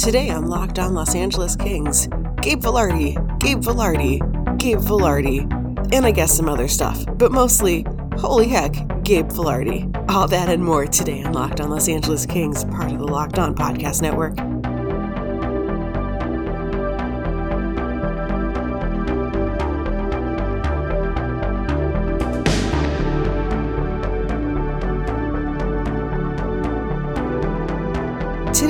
Today on Locked On Los Angeles Kings, Gabe Vilardi, Gabe Vilardi, Gabe Vilardi, and I guess some other stuff, but mostly, holy heck, Gabe Vilardi. All that and more today on Locked On Los Angeles Kings, part of the Locked On Podcast Network.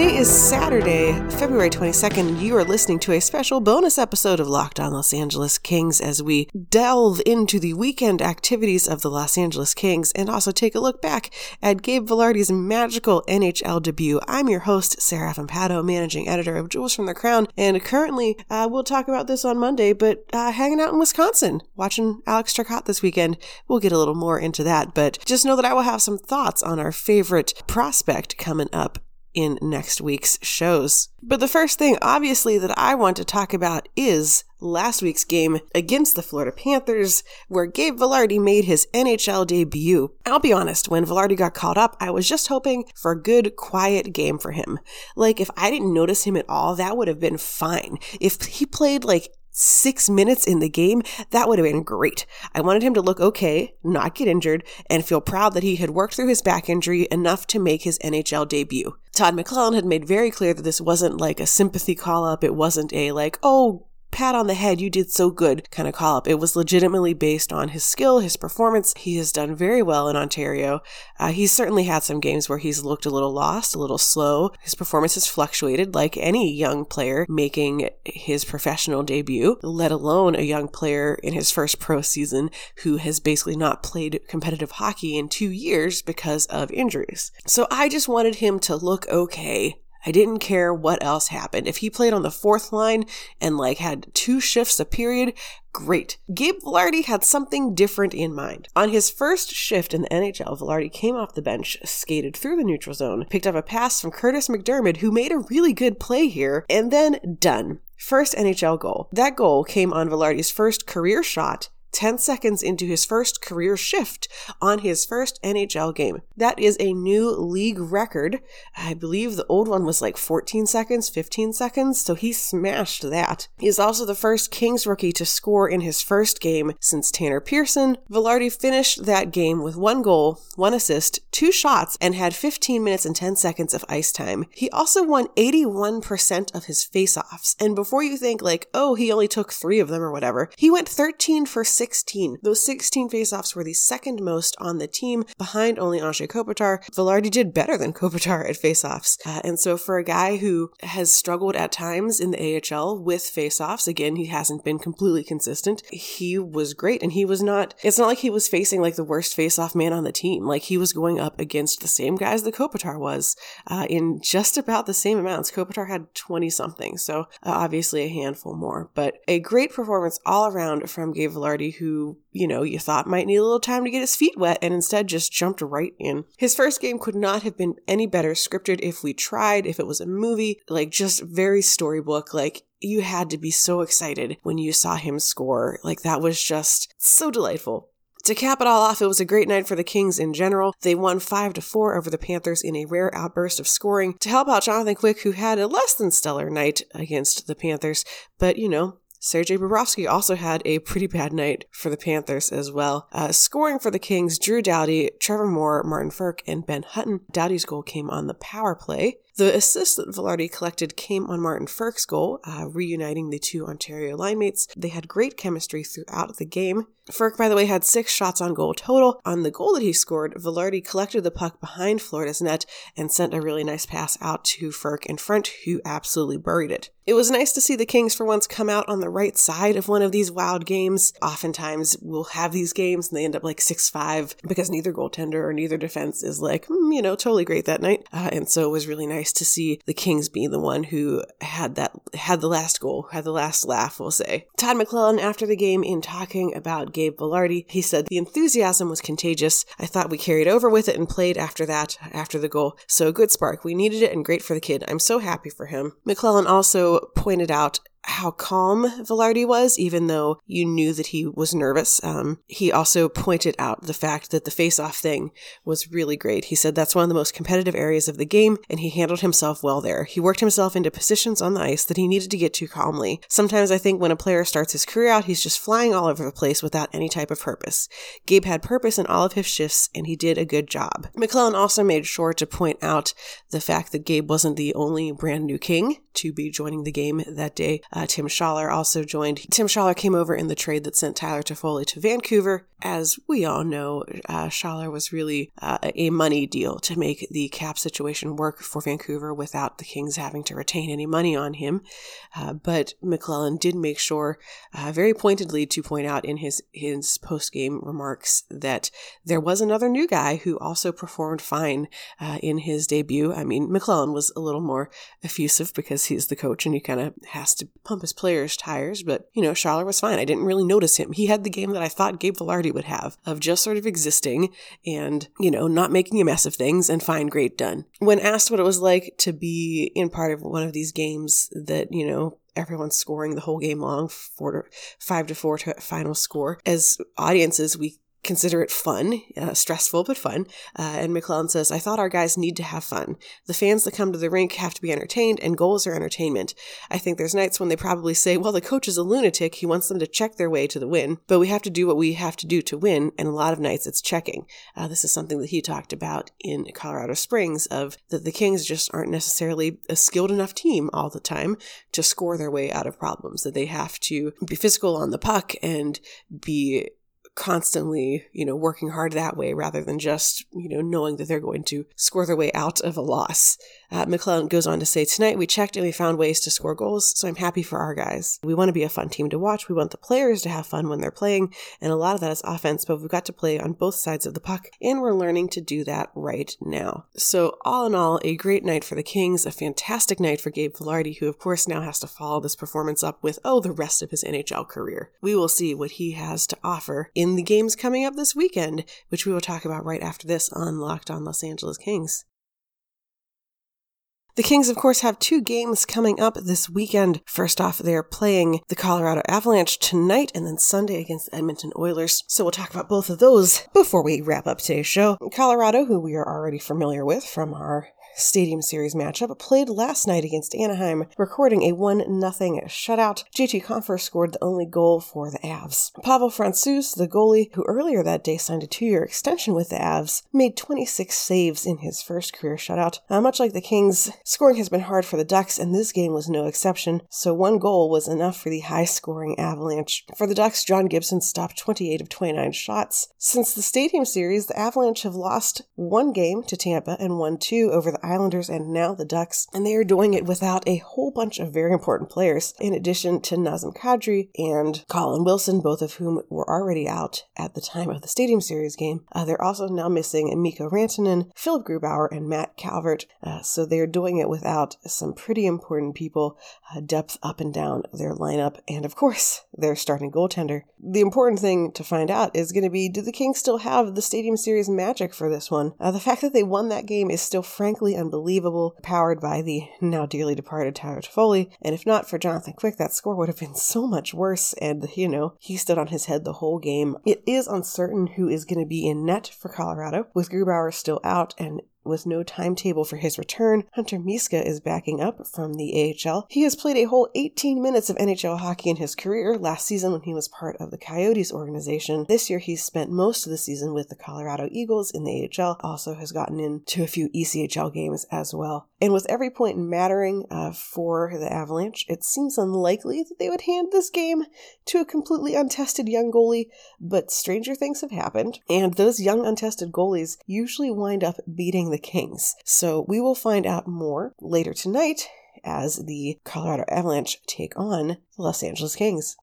Today is Saturday, February 22nd. You are listening to a special bonus episode of Locked On Los Angeles Kings as we delve into the weekend activities of the Los Angeles Kings and also take a look back at Gabe Vilardi's magical NHL debut. I'm your host, Sarah Fampato, managing editor of Jewels from the Crown, and currently uh, we'll talk about this on Monday, but uh, hanging out in Wisconsin, watching Alex Turcotte this weekend. We'll get a little more into that, but just know that I will have some thoughts on our favorite prospect coming up in next week's shows. But the first thing, obviously, that I want to talk about is last week's game against the Florida Panthers, where Gabe Vilardi made his NHL debut. I'll be honest, when Vilardi got called up, I was just hoping for a good, quiet game for him. Like, if I didn't notice him at all, that would have been fine. If he played like six minutes in the game, that would have been great. I wanted him to look okay, not get injured, and feel proud that he had worked through his back injury enough to make his NHL debut. Todd McLellan had made very clear that this wasn't like a sympathy call up. It wasn't a like, oh, pat on the head, you did so good kind of call up. It was legitimately based on his skill, his performance. He has done very well in Ontario. Uh, he's certainly had some games where he's looked a little lost, a little slow. His performance has fluctuated like any young player making his professional debut, let alone a young player in his first pro season who has basically not played competitive hockey in two years because of injuries. So I just wanted him to look okay I didn't care what else happened. If he played on the fourth line and like had two shifts a period, great. Gabe Vilardi had something different in mind. On his first shift in the NHL, Vilardi came off the bench, skated through the neutral zone, picked up a pass from Kurtis MacDermid, who made a really good play here, and then done. First NHL goal. That goal came on Vilardi's first career shot 10 seconds into his first career shift on his first NHL game. That is a new league record. I believe the old one was like 14 seconds, 15 seconds, so he smashed that. He is also the first Kings rookie to score in his first game since Tanner Pearson. Vilardi finished that game with one goal, one assist, two shots, and had 15 minutes and 10 seconds of ice time. He also won 81% of his faceoffs. And before you think like, oh, he only took three of them or whatever, he went 13 for 16. Those 16 faceoffs were the second most on the team, behind only Anze Kopitar. Vilardi did better than Kopitar at faceoffs. Uh, and so for a guy who has struggled at times in the AHL with faceoffs, again, he hasn't been completely consistent. He was great, and he was not, it's not like he was facing like the worst faceoff man on the team. Like he was going up against the same guys that Kopitar was uh, in just about the same amounts. Kopitar had 20 something, so uh, obviously a handful more, but a great performance all around from Gabe Vilardi who, you know, you thought might need a little time to get his feet wet and instead just jumped right in. His first game could not have been any better scripted if we tried, if it was a movie, like just very storybook, like you had to be so excited when you saw him score. Like that was just so delightful. To cap it all off, it was a great night for the Kings in general. They won 5 to 4 over the Panthers in a rare outburst of scoring to help out Jonathan Quick, who had a less than stellar night against the Panthers. But, you know, Sergei Bobrovsky also had a pretty bad night for the Panthers as well. Uh, scoring for the Kings, Drew Doughty, Trevor Moore, Martin Frk, and Ben Hutton. Doughty's goal came on the power play. The assist that Vilardi collected came on Martin Frk's goal, uh, reuniting the two Ontario linemates. They had great chemistry throughout the game. Frk, by the way, had six shots on goal total. On the goal that he scored, Vilardi collected the puck behind Florida's net and sent a really nice pass out to Frk in front, who absolutely buried it. It was nice to see the Kings for once come out on the right side of one of these wild games. Oftentimes, we'll have these games and they end up like 6 5 because neither goaltender or neither defense is like, mm, you know, totally great that night. Uh, and so it was really nice nice to see the Kings being the one who had that had the last goal, had the last laugh, we'll say. Todd McLellan, after the game, in talking about Gabe Vilardi, he said the enthusiasm was contagious. I thought we carried over with it and played after that, after the goal. So good spark. We needed it and great for the kid. I'm so happy for him. McLellan also pointed out how calm Vilardi was, even though you knew that he was nervous. Um, he also pointed out the fact that the face-off thing was really great. He said that's one of the most competitive areas of the game, and he handled himself well there. He worked himself into positions on the ice that he needed to get to calmly. Sometimes I think when a player starts his career out, he's just flying all over the place without any type of purpose. Gabe had purpose in all of his shifts, and he did a good job. McLellan also made sure to point out the fact that Gabe wasn't the only brand new king to be joining the game that day. Uh, Tim Schaller also joined. Tim Schaller came over in the trade that sent Tyler Toffoli to Vancouver. As we all know, uh, Schaller was really uh, a money deal to make the cap situation work for Vancouver without the Kings having to retain any money on him. Uh, but McLellan did make sure, uh, very pointedly, to point out in his his post game remarks that there was another new guy who also performed fine uh, in his debut. I mean, McLellan was a little more effusive because he's the coach and he kind of has to pump his players' tires. But you know, Schaller was fine. I didn't really notice him. He had the game that I thought Gabe Vilardi would have of just sort of existing and you know not making a mess of things and fine, great, done. When asked what it was like to be in part of one of these games that you know everyone's scoring the whole game long, four to five to four to final score. As audiences, we consider it fun, uh, stressful but fun. Uh, and McLellan says, I thought our guys need to have fun. The fans that come to the rink have to be entertained, and goals are entertainment. I think there's nights when they probably say, well, the coach is a lunatic. He wants them to check their way to the win, but we have to do what we have to do to win. And a lot of nights it's checking. Uh, this is something that he talked about in Colorado Springs of that the Kings just aren't necessarily a skilled enough team all the time to score their way out of problems, that they have to be physical on the puck and be constantly, you know, working hard that way rather than just, you know, knowing that they're going to score their way out of a loss. Uh, McLellan goes on to say, Tonight we checked and we found ways to score goals, so I'm happy for our guys. We want to be a fun team to watch. We want the players to have fun when they're playing, and a lot of that is offense, but we've got to play on both sides of the puck, and we're learning to do that right now. So, all in all, a great night for the Kings, a fantastic night for Gabe Vilardi, who, of course, now has to follow this performance up with, oh, the rest of his NHL career. We will see what he has to offer in the games coming up this weekend, which we will talk about right after this on Locked on Los Angeles Kings. The Kings, of course, have two games coming up this weekend. First off, they're playing the Colorado Avalanche tonight and then Sunday against the Edmonton Oilers. So we'll talk about both of those before we wrap up today's show. Colorado, who we are already familiar with from our Stadium Series matchup played last night against Anaheim, recording a 1 0 shutout. JT Compher scored the only goal for the Avs. Pavel Francouz, the goalie, who earlier that day signed a two year extension with the Avs, made 26 saves in his first career shutout. Uh, much like the Kings, scoring has been hard for the Ducks, and this game was no exception, so one goal was enough for the high scoring Avalanche. For the Ducks, John Gibson stopped 28 of 29 shots. Since the Stadium Series, the Avalanche have lost one game to Tampa and won two over the Islanders and now the Ducks, and they are doing it without a whole bunch of very important players, in addition to Nazem Kadri and Colin Wilson, both of whom were already out at the time of the Stadium Series game. Uh, they're also now missing Mikko Rantanen, Philip Grubauer, and Matt Calvert, uh, so they're doing it without some pretty important people, uh, depth up and down their lineup, and of course, their starting goaltender. The important thing to find out is going to be do the Kings still have the Stadium Series magic for this one? Uh, the fact that they won that game is still frankly unbelievable, powered by the now dearly departed Tyler Toffoli. And if not for Jonathan Quick, that score would have been so much worse. And, you know, he stood on his head the whole game. It is uncertain who is going to be in net for Colorado, with Grubauer still out and with no timetable for his return, Hunter Miska is backing up from the AHL. He has played a whole 18 minutes of NHL hockey in his career last season when he was part of the Coyotes organization. This year he's spent most of the season with the Colorado Eagles in the AHL, also has gotten into a few ECHL games as well. And with every point mattering uh, for the Avalanche, it seems unlikely that they would hand this game to a completely untested young goalie, but stranger things have happened, and those young untested goalies usually wind up beating the Kings. So we will find out more later tonight as the Colorado Avalanche take on the Los Angeles Kings.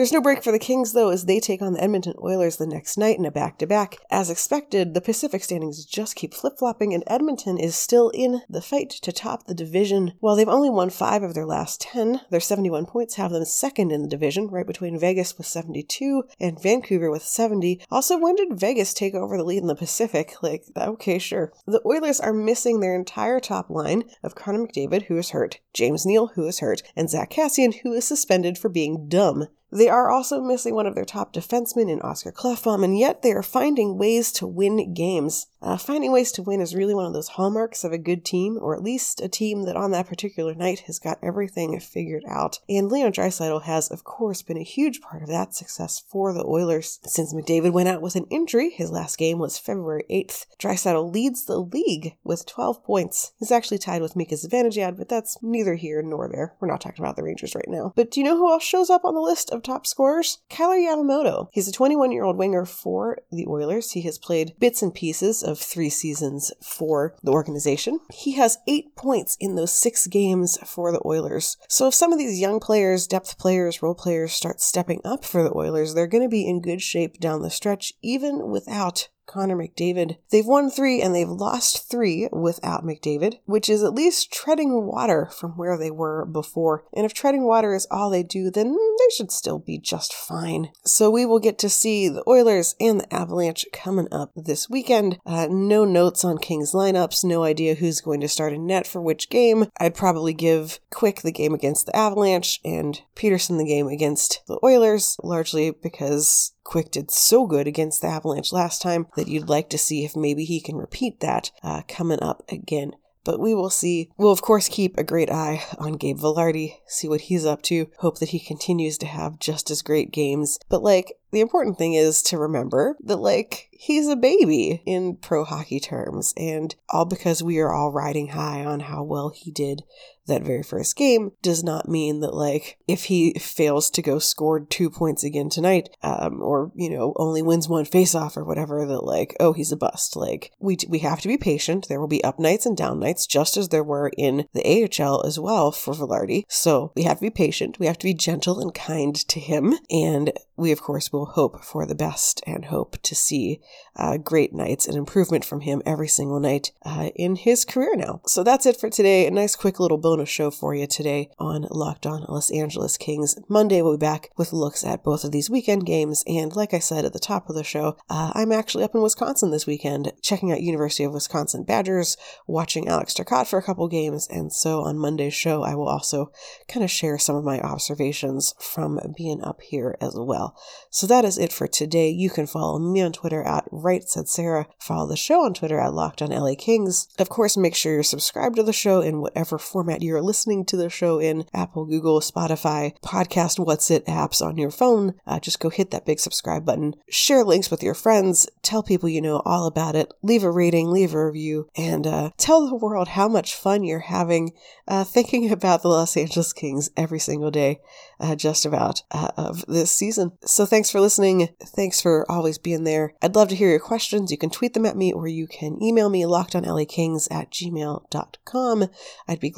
There's no break for the Kings, though, as they take on the Edmonton Oilers the next night in a back to back. As expected, the Pacific standings just keep flip flopping, and Edmonton is still in the fight to top the division. While they've only won five of their last 10, their 71 points have them second in the division, right between Vegas with 72 and Vancouver with 70. Also, when did Vegas take over the lead in the Pacific? Like, okay, sure. The Oilers are missing their entire top line of Connor McDavid, who is hurt, James Neal, who is hurt, and Zack Kassian, who is suspended for being dumb. They are also missing one of their top defensemen in Oskar Klefbom, and yet they are finding ways to win games. Uh, finding ways to win is really one of those hallmarks of a good team, or at least a team that on that particular night has got everything figured out. And Leon Draisaitl has, of course, been a huge part of that success for the Oilers. Since McDavid went out with an injury, his last game was February 8th. Draisaitl leads the league with 12 points. He's actually tied with Mika Zibanejad, but that's neither here nor there. We're not talking about the Rangers right now. But do you know who else shows up on the list of top scorers? Kailer Yamamoto. He's a 21 year old winger for the Oilers. He has played bits and pieces of three seasons for the organization. He has eight points in those six games for the Oilers. So if some of these young players, depth players, role players start stepping up for the Oilers, they're going to be in good shape down the stretch, even without Connor McDavid. They've won three and they've lost three without McDavid, which is at least treading water from where they were before. And if treading water is all they do, then they should still be just fine. So we will get to see the Oilers and the Avalanche coming up this weekend. Uh, no notes on Kings lineups, no idea who's going to start in net for which game. I'd probably give Quick the game against the Avalanche and Petersen the game against the Oilers, largely because Quick did so good against the Avalanche last time that you'd like to see if maybe he can repeat that uh, coming up again. But we will see. We'll, of course, keep a great eye on Gabe Vilardi, see what he's up to, hope that he continues to have just as great games. But, like, the important thing is to remember that, like, he's a baby in pro hockey terms, and all because we are all riding high on how well he did that very first game does not mean that, like, if he fails to go score two points again tonight, um, or, you know, only wins one faceoff or whatever, that, like, oh, he's a bust. Like, we, we have to be patient. There will be up nights and down nights, just as there were in the AHL as well for Vilardi. So we have to be patient. We have to be gentle and kind to him. And we, of course, will hope for the best and hope to see uh, great nights and improvement from him every single night uh, in his career now. So that's it for today. A nice, quick little bonus show for you today on Locked On Los Angeles Kings. Monday, we'll be back with looks at both of these weekend games. And like I said at the top of the show, uh, I'm actually up in Wisconsin this weekend, checking out University of Wisconsin Badgers, watching Alex Turcotte for a couple games. And so on Monday's show, I will also kind of share some of my observations from being up here as well. So that is it for today. You can follow me on Twitter at Right Said Sarah. Follow the show on Twitter at Locked on LA Kings. Of course, make sure you're subscribed to the show in whatever format you're listening to the show in Apple, Google, Spotify, podcast, What's It apps on your phone. Uh, just go hit that big subscribe button. Share links with your friends. Tell people you know all about it. Leave a rating, leave a review, and uh, tell the world how much fun you're having uh, thinking about the Los Angeles Kings every single day, uh, just about uh, of this season. So thanks for listening. Thanks for always being there. I'd love to hear your questions. You can tweet them at me or you can email me lockedonlakings at gmail.com. I'd be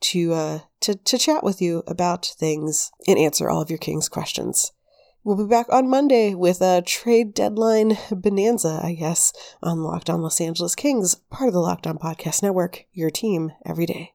to, uh, to, to chat with you about things and answer all of your Kings questions. We'll be back on Monday with a trade deadline bonanza, I guess, on Locked On Los Angeles Kings, part of the Locked On Podcast Network, your team every day.